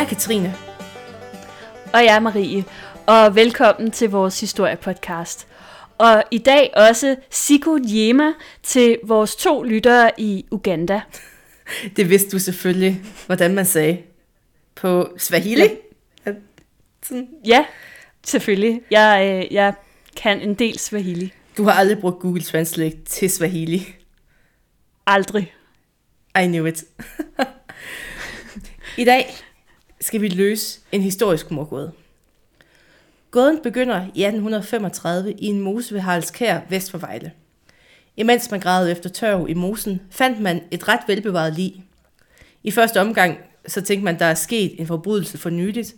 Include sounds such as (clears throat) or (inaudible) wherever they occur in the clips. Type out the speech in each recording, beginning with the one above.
Jeg er Katrine. Og jeg er Marie, og velkommen til vores historiepodcast. Og i dag også Siku Jema til vores to lyttere i Uganda. (laughs) Det vidste du selvfølgelig, hvordan man sagde på Swahili. Ja. Sådan. Ja, selvfølgelig. Jeg, øh, jeg kan en del Swahili. Du har aldrig brugt Google Translate til Swahili. Aldrig. I knew it. (laughs) I dag skal vi løse en historisk morgåde. Gåden begynder i 1835 i en mose ved Haraldskær vest for Vejle. Imens man gravede efter tørv i mosen, fandt man et ret velbevaret lig. I første omgang så tænkte man, der er sket en forbrydelse for nyligt,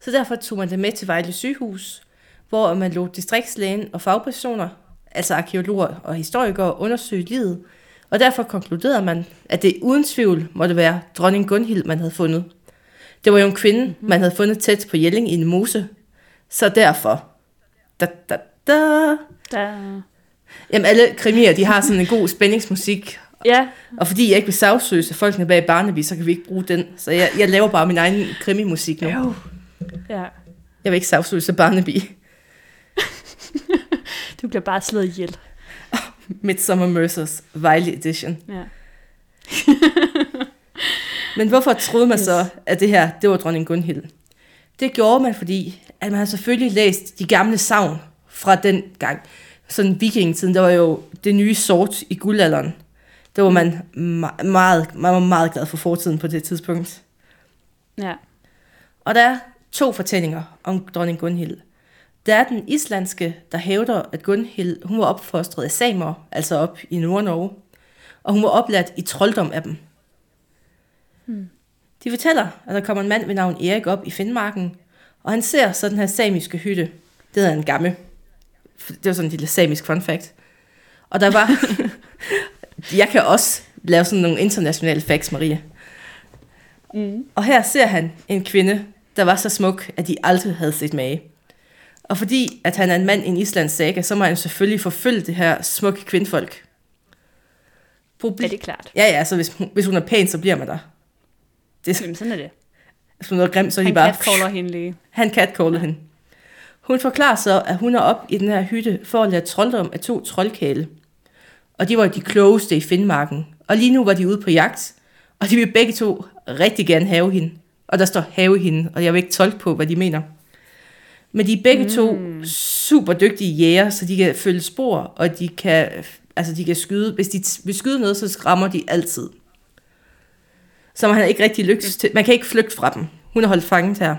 så derfor tog man det med til Vejle sygehus, hvor man lod distriktslægen og fagpersoner, altså arkeologer og historikere, undersøge livet, og derfor konkluderede man, at det uden tvivl måtte være dronning Gunhild, man havde fundet. Det var jo en kvinde, man havde fundet tæt på Jelling i en mose, så derfor... Da, da, da. Da. Jamen alle krimier, de har sådan en god spændingsmusik. Ja. Og fordi jeg ikke vil sagsøge folkene bag Barnaby, så kan vi ikke bruge den. Så jeg, jeg laver bare min egen krimimusik nu. Jo. Ja. Jeg vil ikke sagsøge Barnaby. (laughs) du bliver bare slået ihjel. Midsummer Mercers Vejle Edition. Ja. (laughs) Men hvorfor troede man så, at det her, det var dronning Gunhild? Det gjorde man, fordi at man har selvfølgelig læst de gamle savn fra den gang. Sådan vikingetiden, der var jo det nye sort i guldalderen. Det var man meget, meget, man var meget glad for fortiden på det tidspunkt. Ja. Og der er to fortællinger om dronning Gunhild. Der er den islandske, der hævder, at Gunhild hun var opfostret af samer, altså op i Nord-Norge, og hun var oplært i trolddom af dem. Hmm. De fortæller, at der kommer en mand ved navn Erik op i Finnmarken, og han ser så den her samiske hytte. Det hedder en gamme. Det var sådan en lille samisk fun fact. Og der var... (laughs) jeg kan også lave sådan nogle internationale facts, Maria. Mm. Og her ser han en kvinde, der var så smuk, at de aldrig havde set mage. Og fordi at han er en mand i en Islands saga, så må han selvfølgelig forfølge det her smukke kvindfolk. Proble- ja, det er klart. Ja, ja, så hvis, hvis hun er pæn, så bliver man der. Det, Jamen, sådan er det. Hun er grimt, så han de bare... Han catcaller hende lige. Han catcaller ja. hende. Hun forklarer så, at hun er op i den her hytte for at lære trolddom af to troldkæle. Og de var de klogeste i Finnmarken. Og lige nu var de ude på jagt, og de vil begge to rigtig gerne have hende. Og der står have hende, og jeg vil ikke tolke på, hvad de mener. Men de er begge mm. to super dygtige jæger, så de kan følge spor, og de kan, altså de kan skyde. Hvis de vil skyde noget, så skræmmer de altid som han ikke rigtig lykkes til. Man kan ikke flygte fra dem. Hun er holdt fanget her.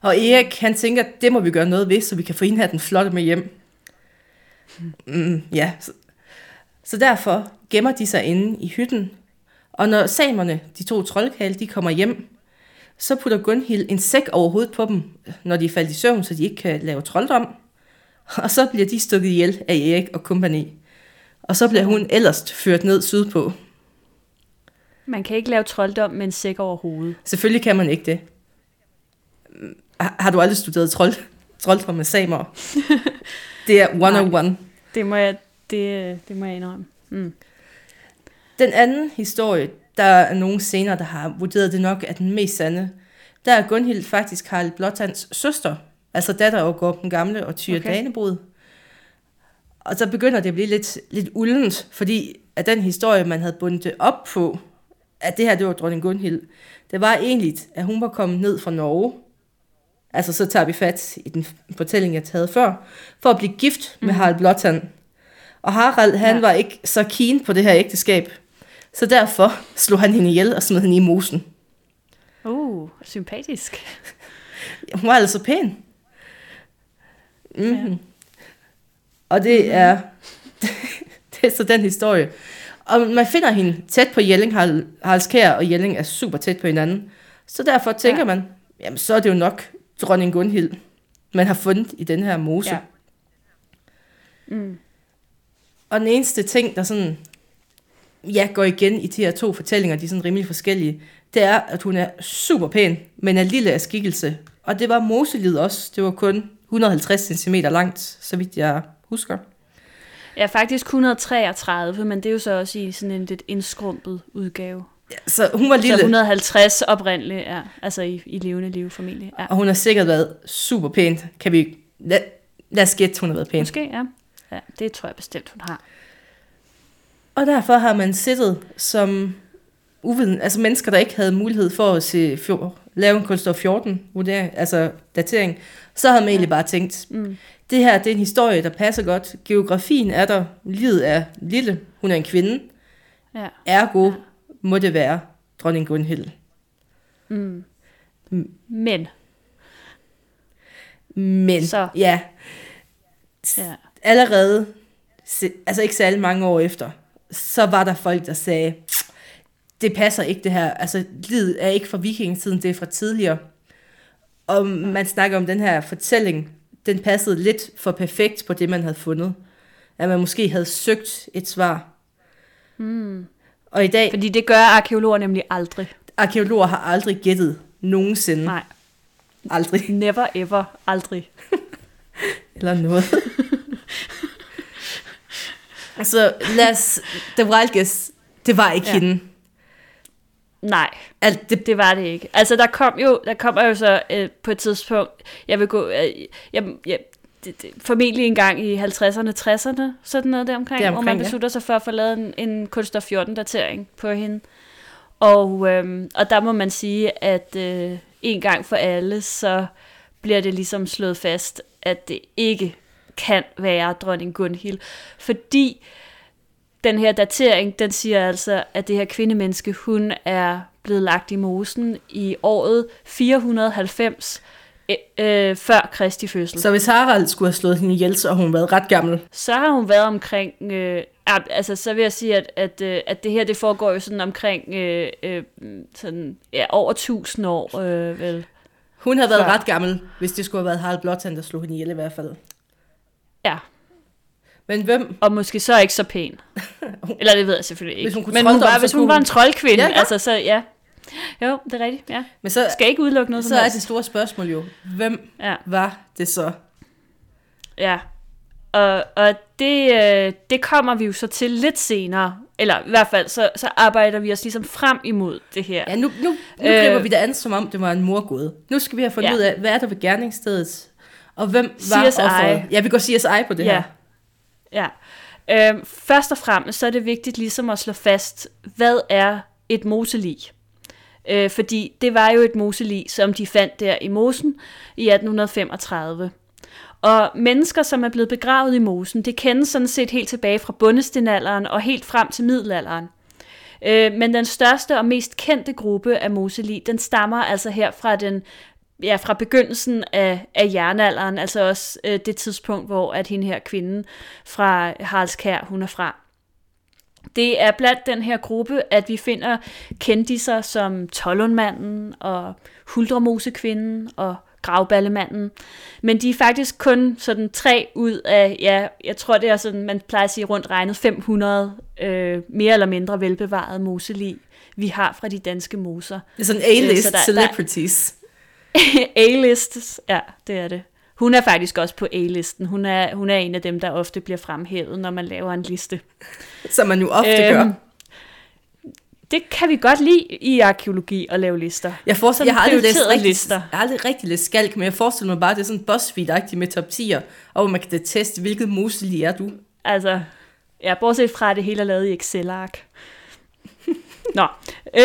Og Erik, han tænker, det må vi gøre noget ved, så vi kan få hende her den flotte med hjem. Mm, ja, så, så derfor gemmer de sig inde i hytten. Og når samerne, de to troldkale, de kommer hjem, så putter Gunhild en sæk over hovedet på dem, når de er faldet i søvn, så de ikke kan lave trolddom. Og så bliver de stukket ihjel af Erik og kompagni. Og så bliver hun ellers ført ned sydpå. Man kan ikke lave trolddom med en sæk over hovedet. Selvfølgelig kan man ikke det. Har du aldrig studeret trold, trolddom med samer? (laughs) det er one on one. Det må jeg, det, det må jeg indrømme. Mm. Den anden historie, der er nogle senere, der har vurderet det nok, er den mest sande. Der er Gunhild faktisk Harald Blåtands søster, altså datter af Gorm den Gamle og Tyre okay. Danebrud. Og så begynder det at blive lidt, lidt uldent, fordi at den historie, man havde bundet op på, at det her, det var dronning Gunhild, det var egentlig, at hun var kommet ned fra Norge. Altså, så tager vi fat i den fortælling, jeg havde før, for at blive gift med mm. Harald Blåtand. Og Harald, han ja. var ikke så keen på det her ægteskab, så derfor slog han hende ihjel og smed hende i mosen. Uh, sympatisk. (laughs) Hun var altså pæn. Mm-hmm. Ja. Og det er, (laughs) det er så den historie. Og man finder hende tæt på Jelling, Haraldskær og Jelling er super tæt på hinanden. Så derfor tænker ja. man, jamen så er det jo nok dronning Gunhild, man har fundet i den her mose. Ja. Mm. Og den eneste ting, der sådan, ja, går igen i de her to fortællinger, de er sådan rimelig forskellige, det er, at hun er super pæn, men er lille af skikkelse. Og det var moselid også. Det var kun 150 cm langt, så vidt jeg husker. Ja, faktisk 133, men det er jo så også i sådan en lidt indskrumpet udgave. Ja, så hun var Så lille, 150 oprindeligt, ja. Altså i, i levende liv formentlig. Ja. og hun har sikkert været super pæn. Kan vi... Lad, lad os gætte, hun har været pæn. Måske, ja. Ja, det tror jeg bestemt, hun har. Og derfor har man siddet som uviden, altså mennesker, der ikke havde mulighed for at se, lave en kunstår 14 vurdering, altså datering, så havde man egentlig bare tænkt, Mm. det her det er en historie, der passer godt. Geografien er der, livet er lille, hun er en kvinde, Ja. ergo må det være dronning Gunhild. Mm. Men, Men Så. ja, ja. allerede, altså ikke særlig mange år efter, så var der folk, der sagde, det passer ikke det her, altså livet er ikke fra vikingetiden, det er fra tidligere. Og man snakker om den her fortælling, den passede lidt for perfekt på det, man havde fundet. At man måske havde søgt et svar. Mm. Og i dag, Fordi det gør arkeologer nemlig aldrig. arkeologer har aldrig gættet nogensinde. Nej, Aldrig. never ever, aldrig. (laughs) Eller noget. (laughs) så lad os, The Wild Guess, det var ikke Ja. ja. hende. Nej, Alt det, det var det ikke. Altså der kom jo, der kommer jo så øh, på et tidspunkt, jeg vil gå, øh, jeg, jeg, det, det, formentlig en gang i 50'erne, 60'erne, sådan noget der omkring, hvor man ja. beslutter sig for at få lavet en, en kunststof 14-datering på hende. Og, øhm, og der må man sige, at øh, en gang for alle, så bliver det ligesom slået fast, at det ikke kan være dronning Gunhild. Fordi den her datering, den siger altså, at det her kvindemenneske, hun er blevet lagt i mosen i året 490 øh, øh, før Kristi fødsel. Så, hvis Harald skulle have slået hende ihjel, så har hun været ret gammel. så har hun været omkring, øh, altså så vil jeg sige, at, at, øh, at det her, det foregår jo sådan omkring øh, øh, sådan, ja, over 1000 år, øh, vel. Hun har været Før. ret gammel, hvis det skulle have været Harald Blåtand, der slog hende ihjel i hvert fald. Ja, Men hvem? og måske så ikke så pæn. (laughs) Eller det ved jeg selvfølgelig ikke. Hvis hun kunne Men hun var, hvis hun kunne var en troldkvinde, Ja, ja, altså så ja. Jo, det er rigtigt, ja. Men så, Skal ikke udelukke noget så er det store spørgsmål jo, hvem Ja. var det så? Ja, og, og det, øh, det kommer vi jo så til lidt senere. Eller i hvert fald, så, så arbejder vi os ligesom frem imod det her. Ja, nu, nu, nu Øh. griber vi det an, som om det var en morgåde. Nu skal vi have fundet Ja. ud af, hvad er der ved gerningsstedet, og hvem var CSI. offeret? Ja, vi går CSI på det ja. her ja. Øhm, først og fremmest, så er det vigtigt ligesom at slå fast, hvad er et moselig? Øh, fordi det var jo et moselig, som de fandt der i mosen i 1835. Og mennesker, som er blevet begravet i mosen, det kendes sådan set helt tilbage fra bundestenalderen og helt frem til middelalderen. Øh, men den største og mest kendte gruppe af moselig, den stammer altså her fra den ja, fra begyndelsen af, af jernalderen, altså også øh, det tidspunkt, hvor at hende her kvinde fra Haraldskær, hun er fra. Det er blandt den her gruppe, at vi finder kendiser som Tollundmanden og Huldremosekvinden og Gravballemanden. Men de er faktisk kun sådan tre ud af, ja, jeg tror det er sådan, man plejer at sige rundt regnet 500 øh, mere eller mindre velbevarede moselig, vi har fra de danske moser. Det er sådan Øh, så A-list der- der- celebrities. (laughs) A-list, ja, det er det. Hun er faktisk også på A-listen. Hun er, hun er en af dem, der ofte bliver fremhævet, når man laver en liste. Som man jo ofte Øhm, gør. Det kan vi godt lide i arkeologi at lave lister. Jeg, forestiller, jeg, har aldrig læst rigtig, lister. jeg har aldrig rigtig læst skalk, men jeg forestiller mig bare, at det er sådan BuzzFeed-agtigt med top 10'er, og hvor man kan teste, hvilket museli er du. Altså, ja, bortset fra, at det hele er lavet i Excel-ark. (laughs) Nå. (laughs)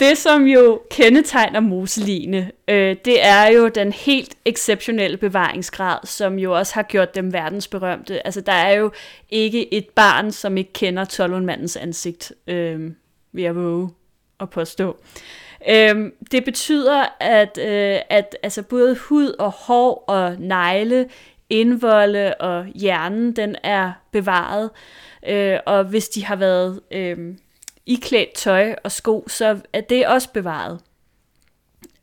det, som jo kendetegner moseline, øh, det er jo den helt exceptionelle bevaringsgrad, som jo også har gjort dem verdensberømte. Altså, der er jo ikke et barn, som ikke kender Tollundmandens ansigt, øh, vil jeg våge at påstå. Øh, det betyder, at, øh, at altså både hud og hår og negle, indvolde og hjernen, den er bevaret. Øh, og hvis de har været øh, iklædt tøj og sko, så er det også bevaret.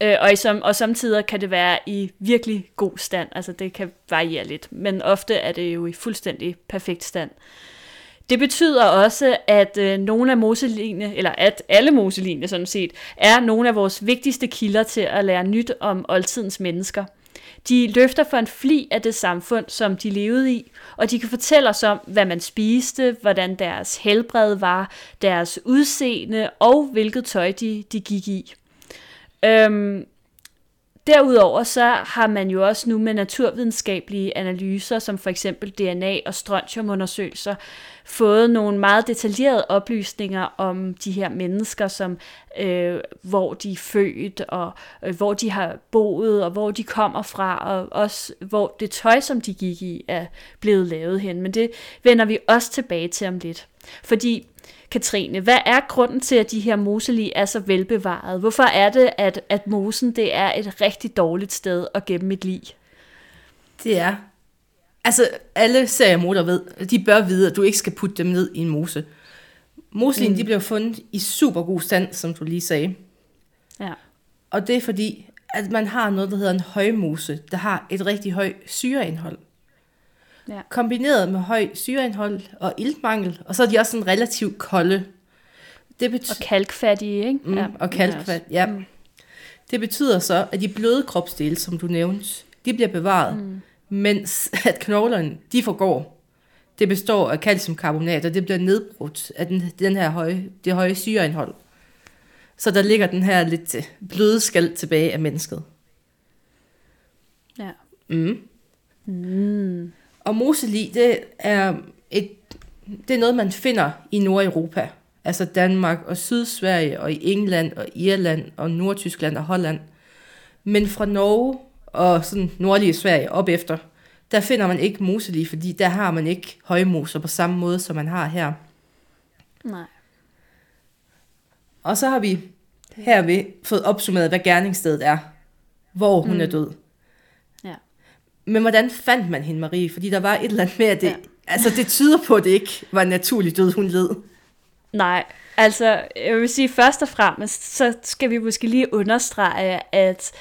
Øh, og, i som, og samtidig kan det være i virkelig god stand. Altså det kan variere lidt, men ofte er det jo i fuldstændig perfekt stand. Det betyder også, at øh, nogle af moseline, eller at alle moseline sådan set, er nogle af vores vigtigste kilder til at lære nyt om oldtidens mennesker. De løfter for en fli af det samfund, som de levede i, og de kan fortælle os om, hvad man spiste, hvordan deres helbred var, deres udseende og hvilket tøj de, de gik i. Øhm, Derudover så har man jo også nu med naturvidenskabelige analyser, som for eksempel DNA- og strontiumundersøgelser, fået nogle meget detaljerede oplysninger om de her mennesker, som øh, hvor de er født, og øh, hvor de har boet, og hvor de kommer fra, og også hvor det tøj, som de gik i, er blevet lavet hen. Men det vender vi også tilbage til om lidt. Fordi Katrine, hvad er grunden til, at de her moselig er så velbevaret? Hvorfor er det, at, at mosen det er et rigtig dårligt sted at gemme et lig? Det er. Altså, alle seriemoder ved, de bør vide, at du ikke skal putte dem ned i en mose. Moslin, mm. de bliver fundet i super god stand, som du lige sagde. Ja. Og det er fordi, at man har noget, der hedder en højmose, der har et rigtig højt syreindhold. Ja. Kombineret med høj syreindhold og iltmangel, og så er de også sådan relativt kolde. Det betyder, og kalkfattige, ikke? Mm, ja. Og kalkfat, ja. Mm. Det betyder så, at de bløde kropsdele, som du nævnte, de bliver bevaret, mm. mens at knoglerne, de forgår. Det består af calciumkarbonat, og det bliver nedbrudt af den, den her høje, det høje syreindhold. Så der ligger den her lidt bløde skal tilbage af mennesket. Ja. Mm. Mm. Og moseli, det er, et, det er noget, man finder i Nordeuropa. Altså Danmark og Sydsverige og i England og Irland og Nordtyskland og Holland. Men fra Norge og sådan nordlige Sverige op efter, der finder man ikke moseli, fordi der har man ikke højmoser på samme måde, som man har her. Nej. Og så har vi herved fået opsummeret, hvad gerningsstedet er, hvor hun mm. er død. Men hvordan fandt man hende, Marie? Fordi der var et eller andet med, at det, ja. altså, det tyder på, at det ikke var en naturlig død, hun led. Nej, altså jeg vil sige først og fremmest, så skal vi måske lige understrege, at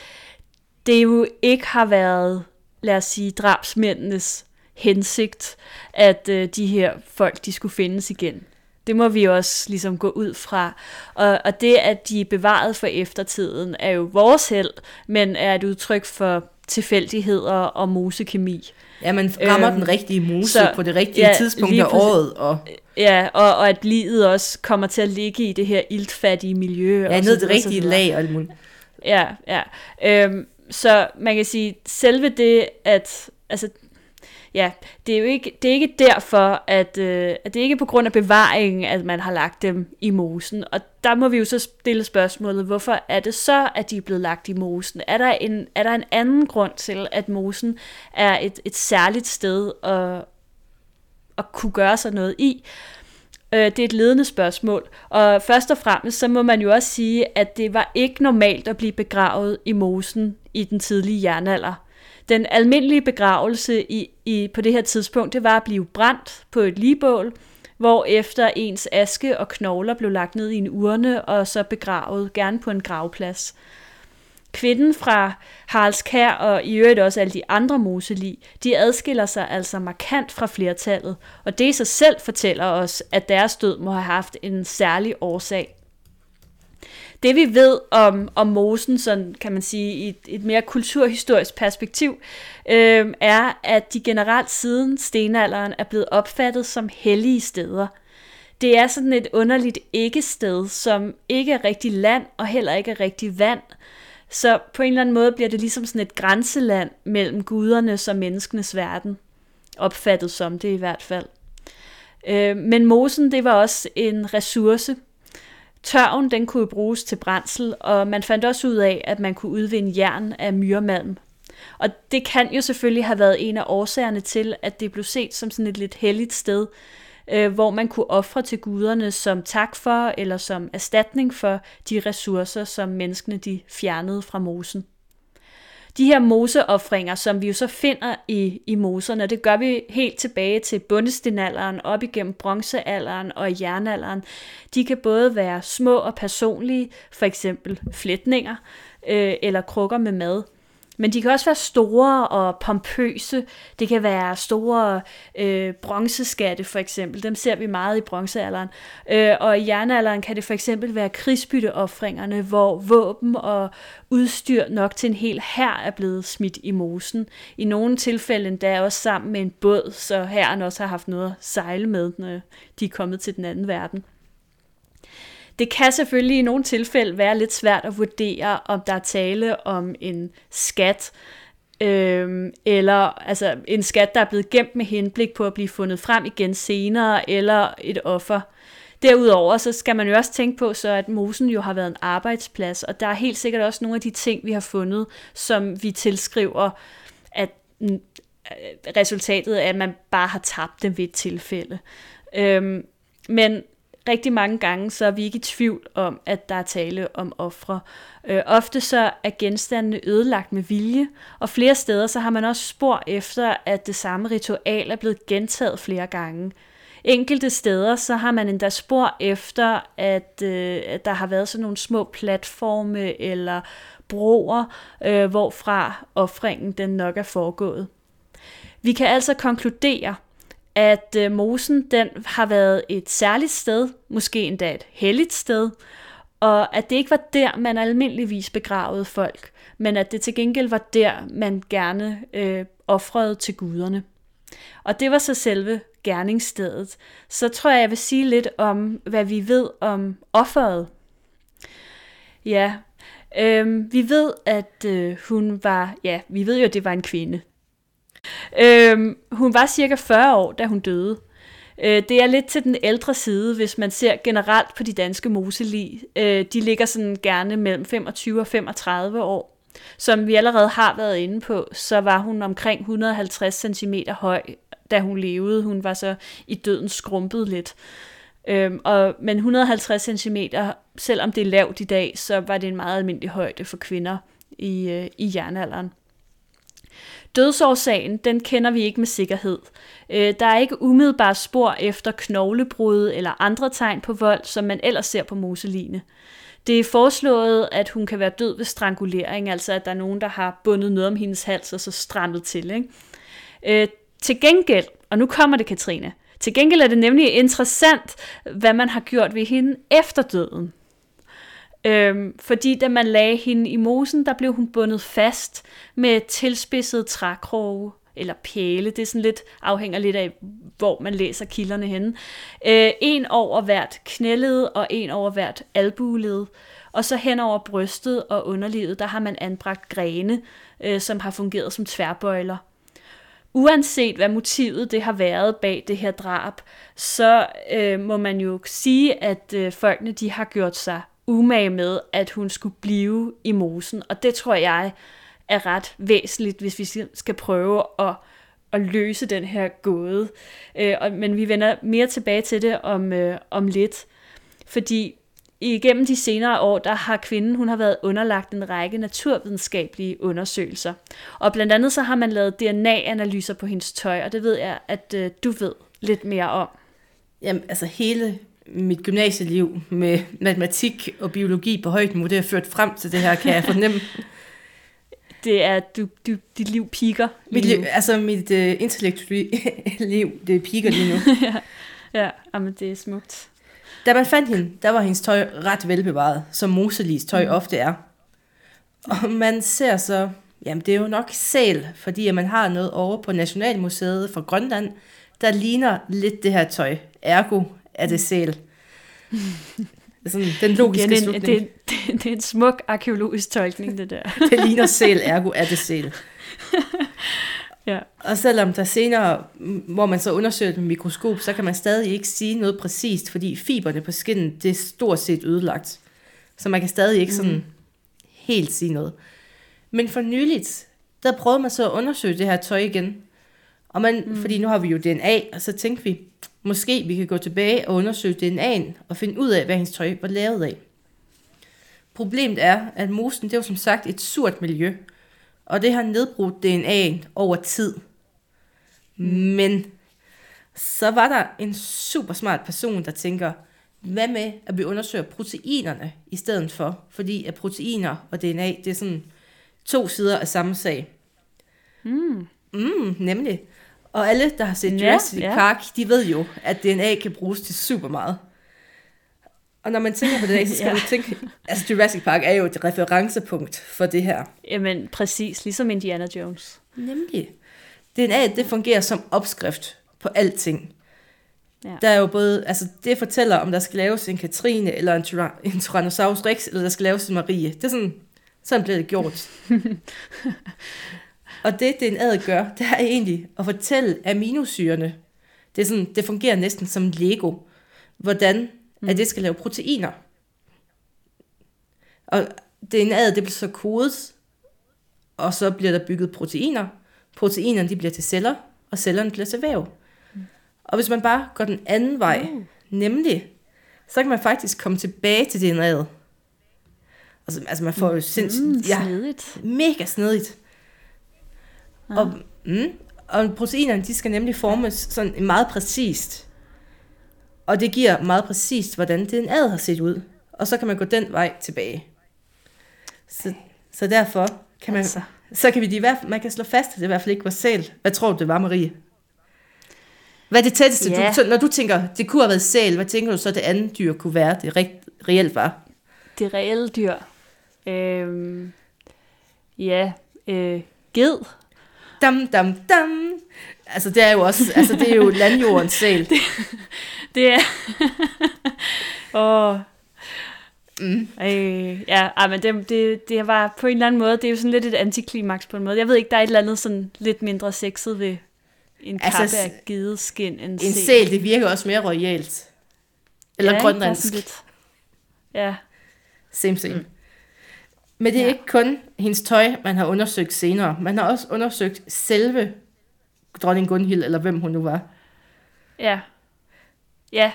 det jo ikke har været, lad os sige, drabsmændenes hensigt, at øh, de her folk, de skulle findes igen. Det må vi også ligesom gå ud fra. Og, og det, at de er bevaret for eftertiden, er jo vores held, men er et udtryk for tilfældigheder og mosekemi. Ja, man rammer øhm, den rigtige mose så, på det rigtige ja, tidspunkt af året. Og... Ja, og, og at livet også kommer til at ligge i det her iltfattige miljø. Ja, ned det rigtige lag og Ja, ja. Øhm, så man kan sige, selve det, at altså, ja, det er jo ikke, det er ikke derfor, at, øh, at det er ikke på grund af bevaringen, at man har lagt dem i mosen. Og der må vi jo så stille spørgsmålet, hvorfor er det så, at de er blevet lagt i mosen? Er der en, er der en anden grund til, at mosen er et, et særligt sted at, at kunne gøre sig noget i? Øh, det er et ledende spørgsmål. Og først og fremmest, så må man jo også sige, at det var ikke normalt at blive begravet i mosen i den tidlige jernalder. Den almindelige begravelse i, i, på det her tidspunkt, det var at blive brændt på et ligebål, hvor efter ens aske og knogler blev lagt ned i en urne og så begravet, gerne på en gravplads. Kvinden fra Haraldskær og i øvrigt også alle de andre moselig, de adskiller sig altså markant fra flertallet, og det i sig selv fortæller os, at deres død må have haft en særlig årsag. Det vi ved om, om mosen, sådan kan man sige, i et, et mere kulturhistorisk perspektiv, øh, er, at de generelt siden stenalderen er blevet opfattet som hellige steder. Det er sådan et underligt ikke-sted, som ikke er rigtig land og heller ikke er rigtig vand. Så på en eller anden måde bliver det ligesom sådan et grænseland mellem guderne og menneskenes verden. Opfattet som det i hvert fald. Øh, men mosen, det var også en ressource, Tørven den kunne bruges til brændsel, og man fandt også ud af, at man kunne udvinde jern af myremalm. Og det kan jo selvfølgelig have været en af årsagerne til, at det blev set som sådan et lidt helligt sted, øh, hvor man kunne ofre til guderne som tak for eller som erstatning for de ressourcer, som menneskene de fjernede fra mosen de her moseoffringer, som vi jo så finder i, i moserne, det gør vi helt tilbage til bundestenalderen, op igennem bronzealderen og jernalderen. De kan både være små og personlige, for eksempel flætninger øh, eller krukker med mad. Men de kan også være store og pompøse. Det kan være store øh, bronzeskatte for eksempel. Dem ser vi meget i bronzealderen. Øh, og i jernalderen kan det for eksempel være krigsbytteoffringerne, hvor våben og udstyr nok til en hel hær er blevet smidt i mosen. I nogle tilfælde endda også sammen med en båd, så herren også har haft noget at sejle med, når de er kommet til den anden verden. Det kan selvfølgelig i nogle tilfælde være lidt svært at vurdere, om der er tale om en skat, øhm, eller altså en skat, der er blevet gemt med henblik på at blive fundet frem igen senere, eller et offer. Derudover så skal man jo også tænke på, så at mosen jo har været en arbejdsplads, og der er helt sikkert også nogle af de ting, vi har fundet, som vi tilskriver, at øh, resultatet er, at man bare har tabt dem ved et tilfælde. Øhm, men rigtig mange gange, så er vi ikke i tvivl om, at der er tale om ofre. Øh, ofte så er genstandene ødelagt med vilje, og flere steder så har man også spor efter, at det samme ritual er blevet gentaget flere gange. Enkelte steder så har man endda spor efter, at, øh, at der har været sådan nogle små platforme eller broer, øh, hvorfra offringen den nok er foregået. Vi kan altså konkludere, at øh, mosen den har været et særligt sted, måske endda et helligt sted, og at det ikke var der, man almindeligvis begravede folk, men at det til gengæld var der, man gerne øh, offrede til guderne. Og det var så selve gerningsstedet. Så tror jeg, jeg vil sige lidt om, hvad vi ved om offeret. Ja, øh, vi ved, at øh, hun var, ja, vi ved jo, at det var en kvinde. Øhm, hun var cirka 40 år, da hun døde. Øh, det er lidt til den ældre side, hvis man ser generelt på de danske moselig. Øh, de ligger sådan gerne mellem 25 og 35 år. Som vi allerede har været inde på, så var hun omkring 150 cm høj, da hun levede. Hun var så i døden skrumpet lidt. Øhm, og, men 150 cm, selvom det er lavt i dag, så var det en meget almindelig højde for kvinder i, øh, i jernalderen. Dødsårsagen, den kender vi ikke med sikkerhed. Øh, der er ikke umiddelbare spor efter knoglebrud eller andre tegn på vold, som man ellers ser på moseline. Det er foreslået, at hun kan være død ved strangulering, altså at der er nogen, der har bundet noget om hendes hals og så strandet til. Ikke? Øh, til gengæld, og nu kommer det, Katrine, til gengæld er det nemlig interessant, hvad man har gjort ved hende efter døden. Øhm, fordi da man lagde hende i mosen, der blev hun bundet fast med tilspidsede trækroge eller pæle. Det er sådan lidt, afhænger lidt af, hvor man læser kilderne henne. Øh, en over hvert knæled og en over hvert albueled. Og så hen over brystet og underlivet, der har man anbragt grene, øh, som har fungeret som tværbøjler. Uanset hvad motivet det har været bag det her drab, så øh, må man jo sige, at øh, folkene de har gjort sig umage med, at hun skulle blive i mosen. Og det tror jeg er ret væsentligt, hvis vi skal prøve at, at løse den her gåde. Øh, men vi vender mere tilbage til det om, øh, om lidt. Fordi igennem de senere år, der har kvinden hun har været underlagt en række naturvidenskabelige undersøgelser. Og blandt andet så har man lavet DNA-analyser på hendes tøj, og det ved jeg, at øh, du ved lidt mere om. Jamen, altså hele mit gymnasieliv med matematik og biologi på højt niveau, det har ført frem til det her, kan jeg fornemme. (laughs) det er, du, du, dit liv piker. Mit liv, altså mit uh, intellektuelle liv, det piker lige nu. (laughs) ja, ja men det er smukt. Da man fandt hende, der var hendes tøj ret velbevaret, som Moselis tøj mm. ofte er. Og man ser så, jamen det er jo nok sæl, fordi at man har noget over på Nationalmuseet for Grønland, der ligner lidt det her tøj. Ergo er det. Det er sådan den logiske Igen, slutning. Det, det, det er en smuk arkeologisk tolkning, det der. det ligner sæl, ergo er det sæl. (laughs) ja. Og selvom der senere, hvor man så undersøger med mikroskop, så kan man stadig ikke sige noget præcist, fordi fiberne på skinnen, det er stort set ødelagt. Så man kan stadig ikke sådan mm. helt sige noget. Men for nyligt, der prøvede man så at undersøge det her tøj igen. Og man, mm. fordi nu har vi jo DNA, og så tænkte vi, Måske vi kan gå tilbage og undersøge DNA'en og finde ud af, hvad hendes tøj var lavet af. Problemet er, at mosen det var som sagt et surt miljø, og det har nedbrudt DNA'en over tid. Men så var der en super smart person, der tænker, hvad med at vi undersøger proteinerne i stedet for? Fordi at proteiner og DNA, det er sådan To sider af samme sag. Mm. Mm, nemlig. Og alle, der har set Jurassic ja. Park, de ved jo, at DNA kan bruges til super meget. Og når man tænker på det, så skal (laughs) Ja. du tænke... Altså, Jurassic Park er jo et referencepunkt for det her. Jamen, præcis, ligesom Indiana Jones. Nemlig. DNA, det fungerer som opskrift på alting. Ja. Der er jo både, altså det fortæller, om der skal laves en Katrine, eller en, tyra- en Tyrannosaurus Rex, eller der skal laves en Marie. Det er sådan, sådan bliver det gjort. (laughs) og det, DNA'et gør, det er egentlig at fortælle aminosyrene. Det, er sådan, det fungerer næsten som Lego. Hvordan at det skal lave proteiner. Og DNA'et, det bliver så kodet, og så bliver der bygget proteiner. Proteinerne, de bliver til celler, og cellerne bliver til væv. Og hvis man bare går den anden vej, Uh. nemlig, så kan man faktisk komme tilbage til DNA'et. Altså, altså man får jo sindssygt, Mm, ja, snedigt. mega snedigt. Og, mm, og proteinerne, de skal nemlig formes sådan meget præcist. Og det giver meget præcist, hvordan DNA'et har set ud. Og så kan man gå den vej tilbage. Så, så derfor kan man, Altså. så kan vi i hvert fald- man kan slå fast, at det i hvert fald ikke var sæl. Hvad tror du, det var, Marie? Hvad er det tætteste, Ja. du, når du tænker, det kunne have været sæl, hvad tænker du så, det andet dyr kunne være, det rigt, reelt var? Det reelle dyr. Øhm, ja, øh, ged. Dam, dam, dam. Altså, det er jo også, altså, det er jo landjordens sæl. (laughs) Det er... (laughs) Åh... Mm. Øh, ja, ej, men det, det, det var på en eller anden måde, det er jo sådan lidt et antiklimaks på en måde. Jeg ved ikke, der er et eller andet sådan lidt mindre sexet ved en Altså, kappe af gedeskin end En sæl, det virker også mere royalt. Eller ja, grønlandsk. Lidt. Ja, Same, same. Mm. Men det er Ja. ikke kun hendes tøj, man har undersøgt senere. Man har også undersøgt selve dronning Gunhild, eller hvem hun nu var. ja. Ja,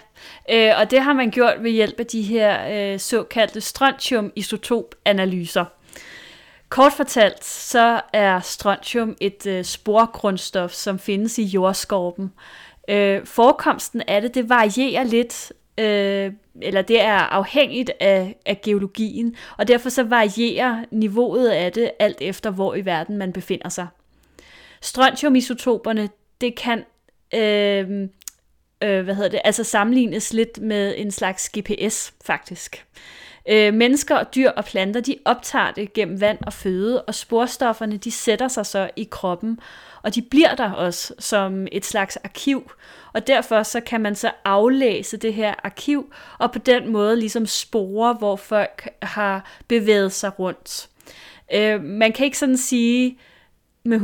øh, og det har man gjort ved hjælp af de her øh, såkaldte strontium-isotop-analyser. Kort fortalt, så er strontium et øh, sporgrundstof, som findes i jordskorpen. Øh, forekomsten af det, det varierer lidt, øh, eller det er afhængigt af, af geologien, og derfor så varierer niveauet af det alt efter, hvor i verden man befinder sig. Strontiumisotoperne, det kan øh, øh, hvad hedder det, altså sammenlignes lidt med en slags GPS faktisk. Øh, mennesker og dyr og planter, de optager det gennem vand og føde, og sporstofferne, de sætter sig så i kroppen, og de bliver der også som et slags arkiv. Og derfor så kan man så aflæse det her arkiv, og på den måde ligesom spore, hvor folk har bevæget sig rundt. Øh, man kan ikke sådan sige med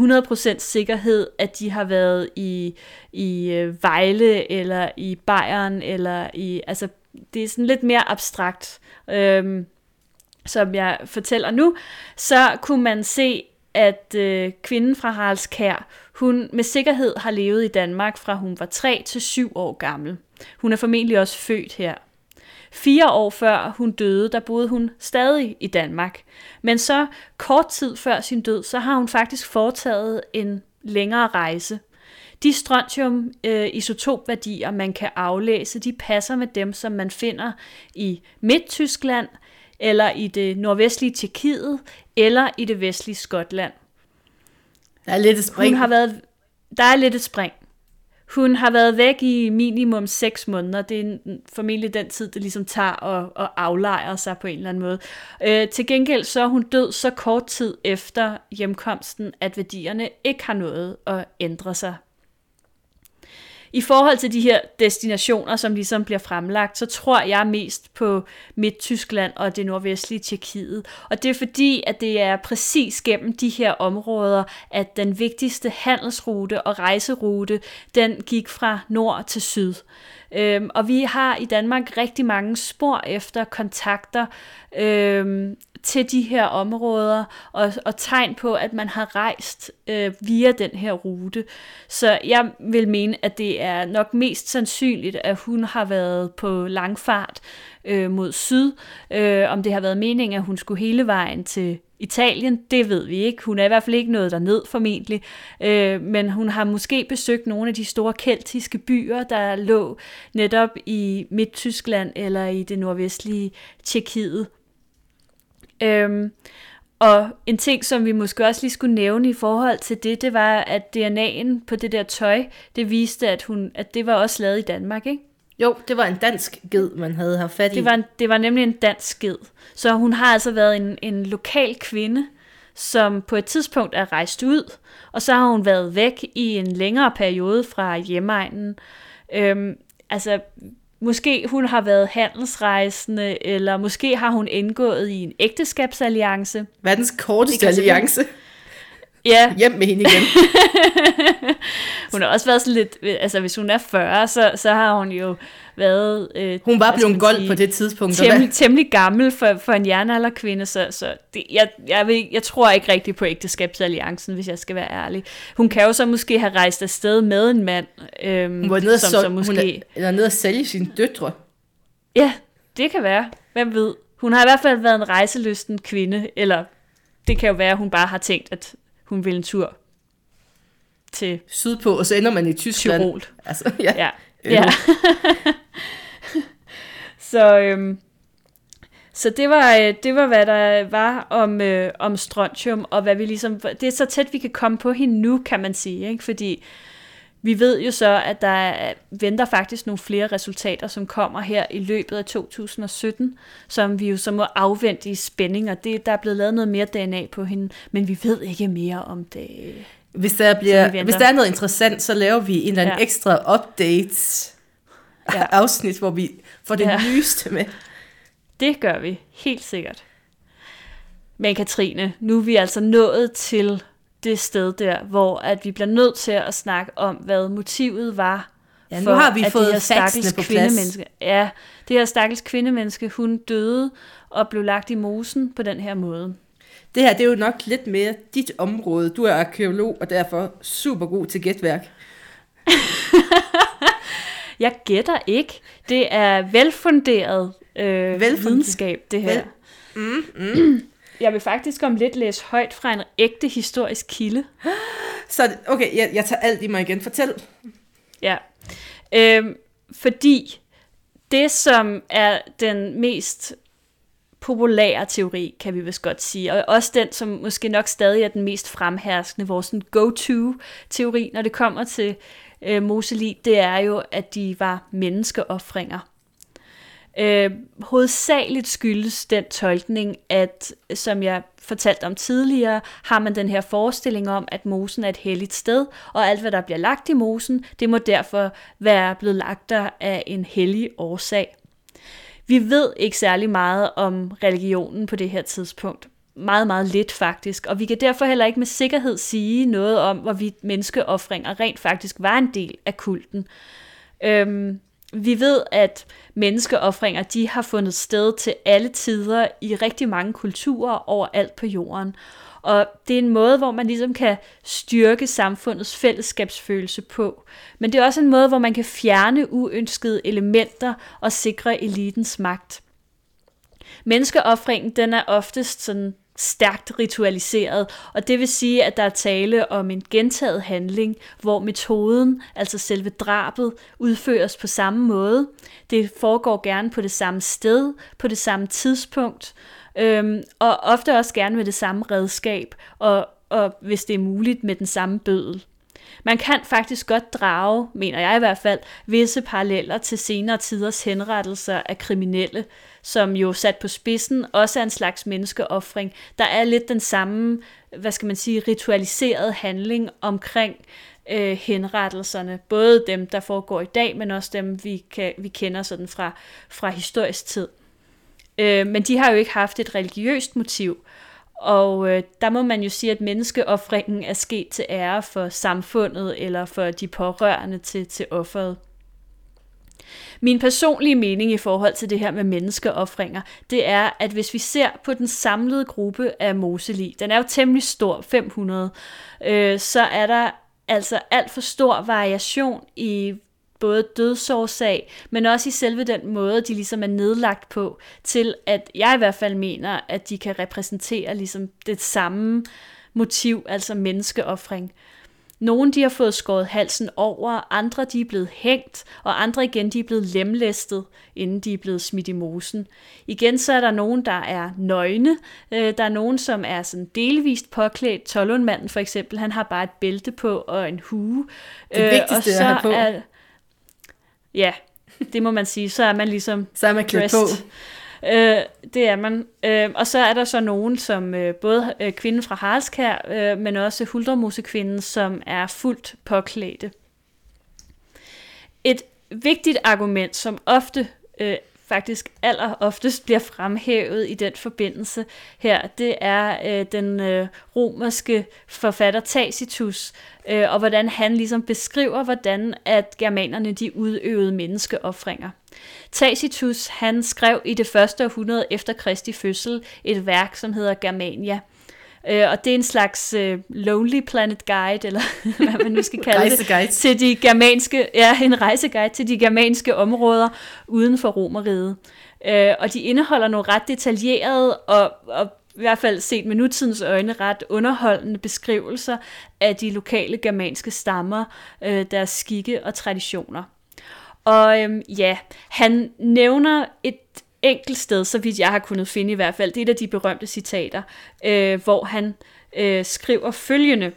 100% sikkerhed, at de har været i, i øh, Vejle, eller i Bayern, eller i, altså det er sådan lidt mere abstrakt. Øhm, som jeg fortæller nu, så kunne man se, at øh, kvinden fra Haraldskær, hun med sikkerhed har levet i Danmark fra hun var 3 til 7 år gammel. Hun er formentlig også født her. Fire år før hun døde, der boede hun stadig i Danmark. Men så kort tid før sin død, så har hun faktisk foretaget en længere rejse. De strontium-isotopværdier, øh, man kan aflæse, de passer med dem, som man finder i Midt-Tyskland, eller i det nordvestlige Tjekkiet, eller i det vestlige Skotland. Der er lidt et spring. Hun har været, der er lidt et spring. Hun har været væk i minimum 6 måneder. Det er formentlig den tid, det ligesom tager at, at aflejre sig på en eller anden måde. Øh, til gengæld så er hun død så kort tid efter hjemkomsten, at værdierne ikke har nået at ændre sig. I forhold til de her destinationer, som ligesom bliver fremlagt, så tror jeg mest på Midt-Tyskland og det nordvestlige Tjekkiet. Og det er fordi, at det er præcis gennem de her områder, at den vigtigste handelsrute og rejserute, den gik fra nord til syd. Øhm, og vi har i Danmark rigtig mange spor efter kontakter øhm, til de her områder, og, og tegn på, at man har rejst øh, via den her rute. Så jeg vil mene, at det er nok mest sandsynligt, at hun har været på langfart øh, mod syd. Øh, om det har været meningen, at hun skulle hele vejen til Italien, det ved vi ikke. Hun er i hvert fald ikke nået derned formentlig, øh, men hun har måske besøgt nogle af de store keltiske byer, der lå netop i Midt-Tyskland eller i det nordvestlige Tjekkiet. Øhm, Og en ting, som vi måske også lige skulle nævne i forhold til det, det var, at DNA'en på det der tøj, det viste, at, hun, at det var også lavet i Danmark, ikke? Jo, det var en dansk ged, man havde haft fat i. Det var, en, det var nemlig en dansk ged. Så hun har altså været en, en lokal kvinde, som på et tidspunkt er rejst ud, og så har hun været væk i en længere periode fra hjemmeegnen. Øhm, altså, måske hun har været handelsrejsende, eller måske har hun indgået i en ægteskabsalliance. Verdens korteste alliance. Ja. Hjem med hende igen. (laughs) hun har også været sådan lidt, altså hvis hun er 40, så, så har hun jo været... Øh, hun var blevet gold på det tidspunkt. Temmelig, temmelig gammel for, for en jernalderkvinde, så, så det, jeg, jeg, ved, jeg tror ikke rigtig på ægteskabsalliancen, hvis jeg skal være ærlig. Hun kan jo så måske have rejst afsted med en mand, øhm, hun var nede som, så, som måske... Hun er, eller nede at sælge sine døtre. Ja, det kan være. Hvem ved? Hun har i hvert fald været en rejselysten kvinde, eller det kan jo være, at hun bare har tænkt, at hun vil en tur til sydpå, og så ender man i Tyskland. Tyrol. Altså, (laughs) ja. ja. ja. (laughs) så, øhm, så det var, øh, det var, hvad der var om, øh, om strontium, og hvad vi ligesom, det er så tæt, vi kan komme på hende nu, kan man sige, ikke? fordi vi ved jo så, at der venter faktisk nogle flere resultater, som kommer her i løbet af 2017, som vi jo så må afvente i spænding, og det, der er blevet lavet noget mere DNA på hende, men vi ved ikke mere om det. Hvis der, bliver, hvis der er noget interessant, så laver vi en eller anden ja. ekstra updates ja. (laughs) afsnit, hvor vi får det ja. nyeste med. Det gør vi, helt sikkert. Men Katrine, nu er vi altså nået til det sted der, hvor at vi bliver nødt til at snakke om, hvad motivet var ja, nu for, har vi fået det her på plads. Ja, det her stakkels kvindemenneske, hun døde og blev lagt i mosen på den her måde. Det her, det er jo nok lidt mere dit område. Du er arkeolog, og derfor super god til gætværk. (laughs) jeg gætter ikke. Det er velfunderet, øh, Velfunderet. videnskab, det her. Vel- mm, mm. Jeg vil faktisk om lidt læse højt fra en ægte historisk kilde. (gasps) Så okay, jeg, jeg tager alt i mig igen. Fortæl. Ja. Øhm, fordi det, som er den mest populære teori, kan vi vist godt sige, og også den, som måske nok stadig er den mest fremherskende, vores go-to-teori, når det kommer til øh, Moseli, det er jo, at de var menneskeoffringer. Øh, hovedsageligt skyldes den tolkning, at som jeg fortalte om tidligere, har man den her forestilling om, at mosen er et helligt sted, og alt hvad der bliver lagt i mosen, det må derfor være blevet lagt der af en hellig årsag. Vi ved ikke særlig meget om religionen på det her tidspunkt. Meget, meget lidt faktisk, og vi kan derfor heller ikke med sikkerhed sige noget om, hvorvidt menneskeoffringer rent faktisk var en del af kulten. Øhm, vi ved, at menneskeoffringer de har fundet sted til alle tider i rigtig mange kulturer overalt på jorden. Og det er en måde, hvor man ligesom kan styrke samfundets fællesskabsfølelse på. Men det er også en måde, hvor man kan fjerne uønskede elementer og sikre elitens magt. Menneskeoffringen, den er oftest sådan stærkt ritualiseret, og det vil sige, at der er tale om en gentaget handling, hvor metoden, altså selve drabet, udføres på samme måde. Det foregår gerne på det samme sted, på det samme tidspunkt, øhm, og ofte også gerne med det samme redskab, og, og hvis det er muligt med den samme bødel. Man kan faktisk godt drage, mener jeg i hvert fald, visse paralleller til senere tiders henrettelser af kriminelle, som jo sat på spidsen også er en slags menneskeoffring. Der er lidt den samme, hvad skal man sige, ritualiserede handling omkring øh, henrettelserne. Både dem, der foregår i dag, men også dem, vi, kan, vi kender sådan fra, fra historisk tid. Øh, men de har jo ikke haft et religiøst motiv, og øh, der må man jo sige, at menneskeoffringen er sket til ære for samfundet eller for de pårørende til, til offeret. Min personlige mening i forhold til det her med menneskeoffringer, det er, at hvis vi ser på den samlede gruppe af Moseli, den er jo temmelig stor, 500, øh, så er der altså alt for stor variation i både dødsårsag, men også i selve den måde, de ligesom er nedlagt på, til at jeg i hvert fald mener, at de kan repræsentere ligesom det samme motiv, altså menneskeoffring. Nogle de har fået skåret halsen over, andre de er blevet hængt, og andre igen de er blevet lemlæstet, inden de er blevet smidt i mosen. Igen så er der nogen, der er nøgne. Øh, der er nogen, som er sådan delvist påklædt. Tollundmanden for eksempel, han har bare et bælte på og en hue. Det vigtigste og så at have på. Er, ja, (laughs) det må man sige. Så er man ligesom Så er man klædt på. Øh, det er man. Øh, og så er der så nogen, som øh, både øh, kvinden fra Haraldskær, øh, men også Huldremosekvinden, som er fuldt påklædte. Et vigtigt argument, som ofte øh, faktisk aller oftest bliver fremhævet i den forbindelse her, det er øh, den øh, romerske forfatter Tacitus, øh, og hvordan han ligesom beskriver, hvordan at germanerne de udøvede menneskeoffringer. Tacitus han skrev i det første århundrede efter Kristi fødsel et værk, som hedder Germania. Øh, og det er en slags øh, Lonely Planet Guide, eller (laughs) hvad man nu skal kalde det, til de germanske, ja, en rejseguide til de germanske områder uden for Romeriet. Øh, og de indeholder nogle ret detaljerede og, og i hvert fald set med nutidens øjne ret underholdende beskrivelser af de lokale germanske stammer, øh, deres skikke og traditioner. Og øhm, ja, han nævner et enkelt sted, så vidt jeg har kunnet finde i hvert fald, det er et af de berømte citater, øh, hvor han øh, skriver følgende.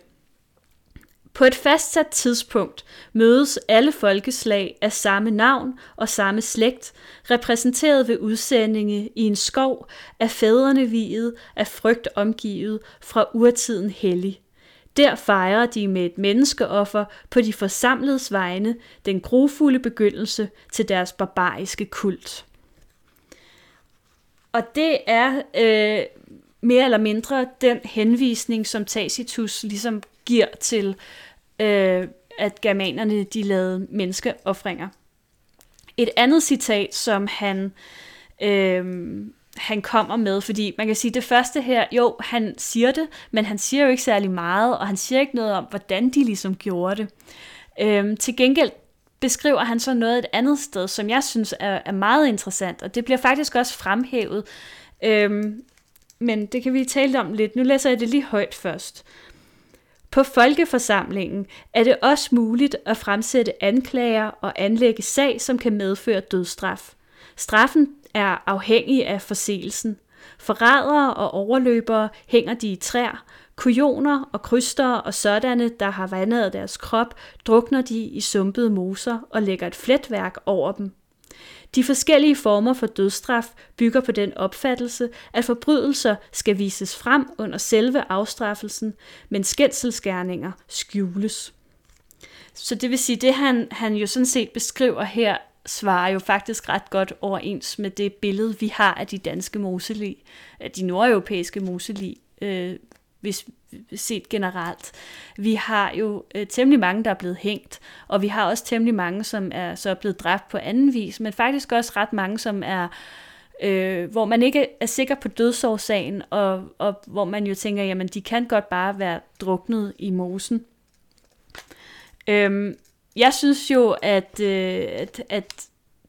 På et fastsat tidspunkt mødes alle folkeslag af samme navn og samme slægt, repræsenteret ved udsendinge i en skov af fædrene viet, af frygt omgivet, fra urtiden hellig. Der fejrer de med et menneskeoffer på de forsamledes vegne den grufulde begyndelse til deres barbariske kult. Og det er øh, mere eller mindre den henvisning, som Tacitus ligesom giver til, øh, at germanerne de lavede menneskeoffringer. Et andet citat, som han, øh, han kommer med, fordi man kan sige, det første her, jo, han siger det, men han siger jo ikke særlig meget, og han siger ikke noget om, hvordan de ligesom gjorde det. Øh, til gengæld beskriver han så noget et andet sted, som jeg synes er, er meget interessant, og det bliver faktisk også fremhævet. Øhm, men det kan vi tale om lidt. Nu læser jeg det lige højt først. På folkeforsamlingen er det også muligt at fremsætte anklager og anlægge sag, som kan medføre dødsstraf. Straffen er afhængig af forseelsen. Forrædere og overløbere hænger de i træer, Kujoner og kryster og sådanne, der har vandet deres krop, drukner de i sumpede moser og lægger et fletværk over dem. De forskellige former for dødsstraf bygger på den opfattelse, at forbrydelser skal vises frem under selve afstraffelsen, men skændselsgerninger skjules. Så det vil sige, det han, han jo sådan set beskriver her, svarer jo faktisk ret godt overens med det billede, vi har af de danske moselig, af de nordeuropæiske moselig, øh, hvis set generelt. Vi har jo øh, temmelig mange, der er blevet hængt, og vi har også temmelig mange, som er så blevet dræbt på anden vis, men faktisk også ret mange, som er øh, hvor man ikke er sikker på dødsårsagen, og, og hvor man jo tænker, jamen de kan godt bare være druknet i mosen. Øhm, jeg synes jo, at, øh, at, at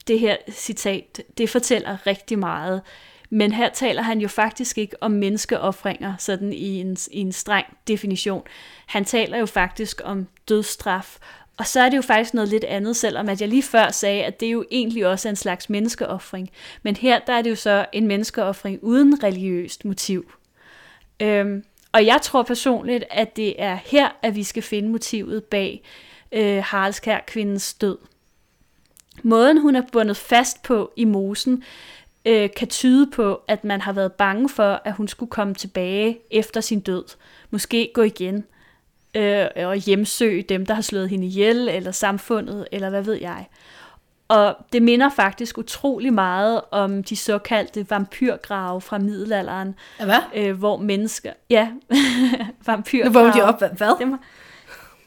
det her citat, det fortæller rigtig meget. Men her taler han jo faktisk ikke om menneskeoffringer, sådan i en, i en streng definition. Han taler jo faktisk om dødsstraf, og så er det jo faktisk noget lidt andet, selvom at jeg lige før sagde, at det jo egentlig også er en slags menneskeoffring. Men her der er det jo så en menneskeoffring uden religiøst motiv. Øhm, og jeg tror personligt, at det er her, at vi skal finde motivet bag øh, Haraldskær kvindens død. Måden hun er bundet fast på i mosen, øh, kan tyde på, at man har været bange for, at hun skulle komme tilbage efter sin død. Måske gå igen øh, og hjemsøge dem, der har slået hende ihjel, eller samfundet, eller hvad ved jeg. Og det minder faktisk utrolig meget om de såkaldte vampyrgrave fra middelalderen. Hvad? Øh, hvor mennesker... Ja, (laughs) vampyrgrave. Nu vågner de op. Hvad? Dem,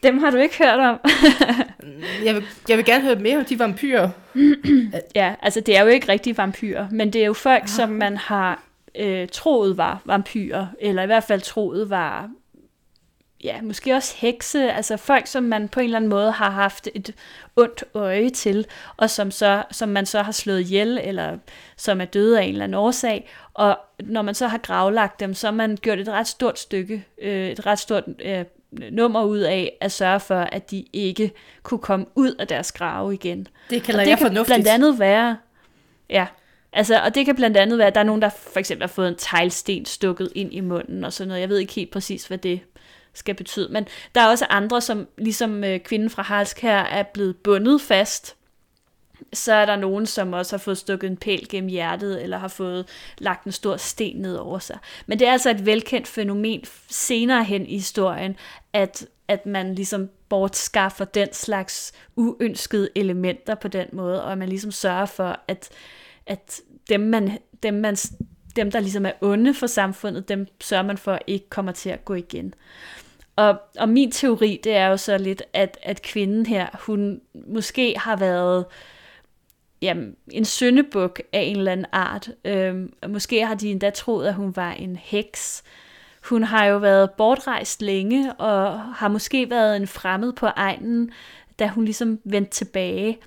dem har du ikke hørt om. jeg, vil, jeg vil gerne høre mere om de vampyrer. (clears throat) Ja, altså det er jo ikke rigtige vampyrer, men det er jo folk, ah. som man har øh, troet var vampyrer, eller i hvert fald troet var, ja, måske også hekse, altså folk, som man på en eller anden måde har haft et ondt øje til, og som, så, som man så har slået ihjel, eller som er døde af en eller anden årsag, og når man så har gravlagt dem, så har man gjort et ret stort stykke, øh, et ret stort øh, nummer ud af at sørge for, at de ikke kunne komme ud af deres grave igen. Det kalder Og det jeg kan fornuftigt. blandt andet være, ja, altså, og det kan blandt andet være, at der er nogen, der for eksempel har fået en teglsten stukket ind i munden og sådan noget. Jeg ved ikke helt præcis, hvad det skal betyde. Men der er også andre, som ligesom øh, kvinden fra Harsk her er blevet bundet fast. Så er der nogen, som også har fået stukket en pæl gennem hjertet, eller har fået lagt en stor sten ned over sig. Men det er altså et velkendt fænomen senere hen i historien, at, at man ligesom bortskaffer den slags uønskede elementer på den måde, og at man ligesom sørger for, at, at dem, man, dem, man, dem, der ligesom er onde for samfundet, dem sørger man for ikke kommer til at gå igen. Og, og min teori, det er jo så lidt, at, at kvinden her, hun måske har været jamen, en syndebuk af en eller anden art. Øhm, måske har de endda troet, at hun var en heks. Hun har jo været bortrejst længe, og har måske været en fremmed på egnen, da hun ligesom vendte tilbage.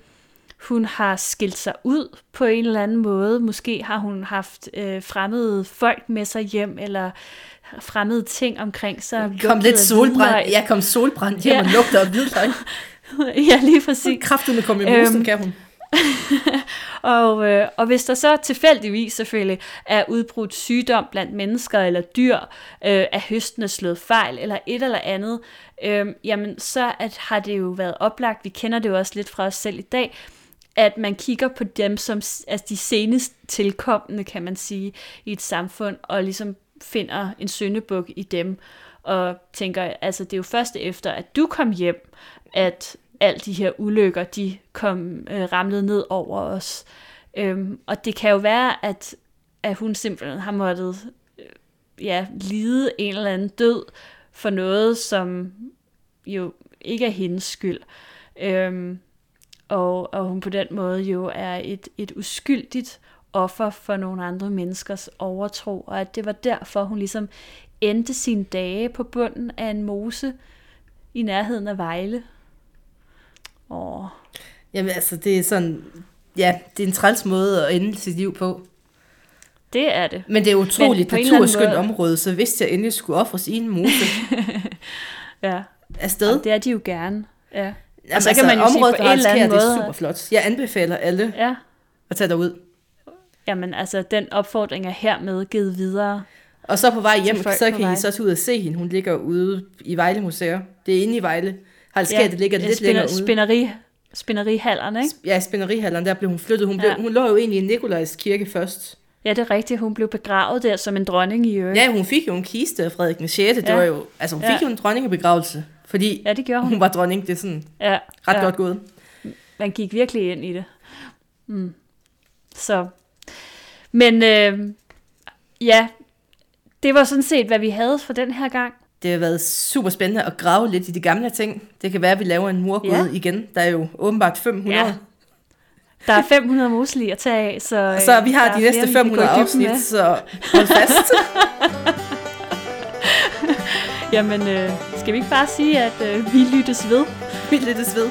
Hun har skilt sig ud på en eller anden måde. Måske har hun haft øh, fremmede folk med sig hjem, eller fremmede ting omkring sig. Kom lidt solbrændt. Jeg kom solbrændt hjem Ja. og lugter af hvidløg. (laughs) ja, lige præcis. Kraften med komme i mosen, Øhm, kan hun. (laughs) Og, øh, og hvis der så tilfældigvis selvfølgelig er udbrudt sygdom blandt mennesker eller dyr, øh, er høsten er slået fejl eller et eller andet, øh, jamen så at, har det jo været oplagt, vi kender det jo også lidt fra os selv i dag, at man kigger på dem som altså de senest tilkommende, kan man sige, i et samfund, og ligesom finder en syndebuk i dem, og tænker, altså det er jo først efter, at du kom hjem, at alle de her ulykker, de kom øh, ramlet ned over os. Øhm, og det kan jo være, at, at hun simpelthen har måttet øh, ja, lide en eller anden død for noget, som jo ikke er hendes skyld. Øhm, og, og hun på den måde jo er et, et uskyldigt offer for nogle andre menneskers overtro, og at det var derfor, hun ligesom endte sine dage på bunden af en mose i nærheden af Vejle. Åh, Jamen altså, det er sådan... Ja, det er en træls måde at ende sit liv på. det er det. Men det er utroligt på en eller anden naturskønt måde- område, så hvis jeg endelig skulle ofres i en mose (laughs) Ja, afsted, og det er de jo gerne. Ja, Jamen, og så kan man jo sige området på for en eller anden Haraldskær, det er måde- super flot. Jeg anbefaler alle ja. at tage derud. Jamen altså, den opfordring er hermed givet videre. Og så på vej hjem, så på kan. I så tage ud og se hende. Hun ligger ude i Vejle Museum. Det er inde i Vejle. Haraldskær, det ligger lidt længere ude. Spænderi, spænderihallerne, ikke? Ja, i spænderihalleren, der blev hun flyttet. Hun, blev, Ja. hun lå jo egentlig i Nikolajs kirke først. Ja, det er rigtigt. Hun blev begravet der som en dronning i øvrigt. Ja, hun fik jo en kiste af Frederik den 6. Det Ja. var jo, altså hun fik Ja. jo en dronningebegravelse, fordi ja det gjorde hun. hun var dronning. Det er sådan Ja, ret ja. godt gået. Man gik virkelig ind i det. Mm. Så. Men øh, ja, det var sådan set, hvad vi havde for den her gang. Det har været super spændende at grave lidt i de gamle ting. Det kan være, at vi laver en murgåde Ja. igen. Der er jo åbenbart 500. Ja. Der er 500 musli at tage af, så, øh, Så vi har der de næste flere, vi kan gå i 500 dybden afsnit, med. så hold fast. (laughs) Jamen, øh, skal vi ikke bare sige, at øh, vi lyttes ved? vi lyttes ved.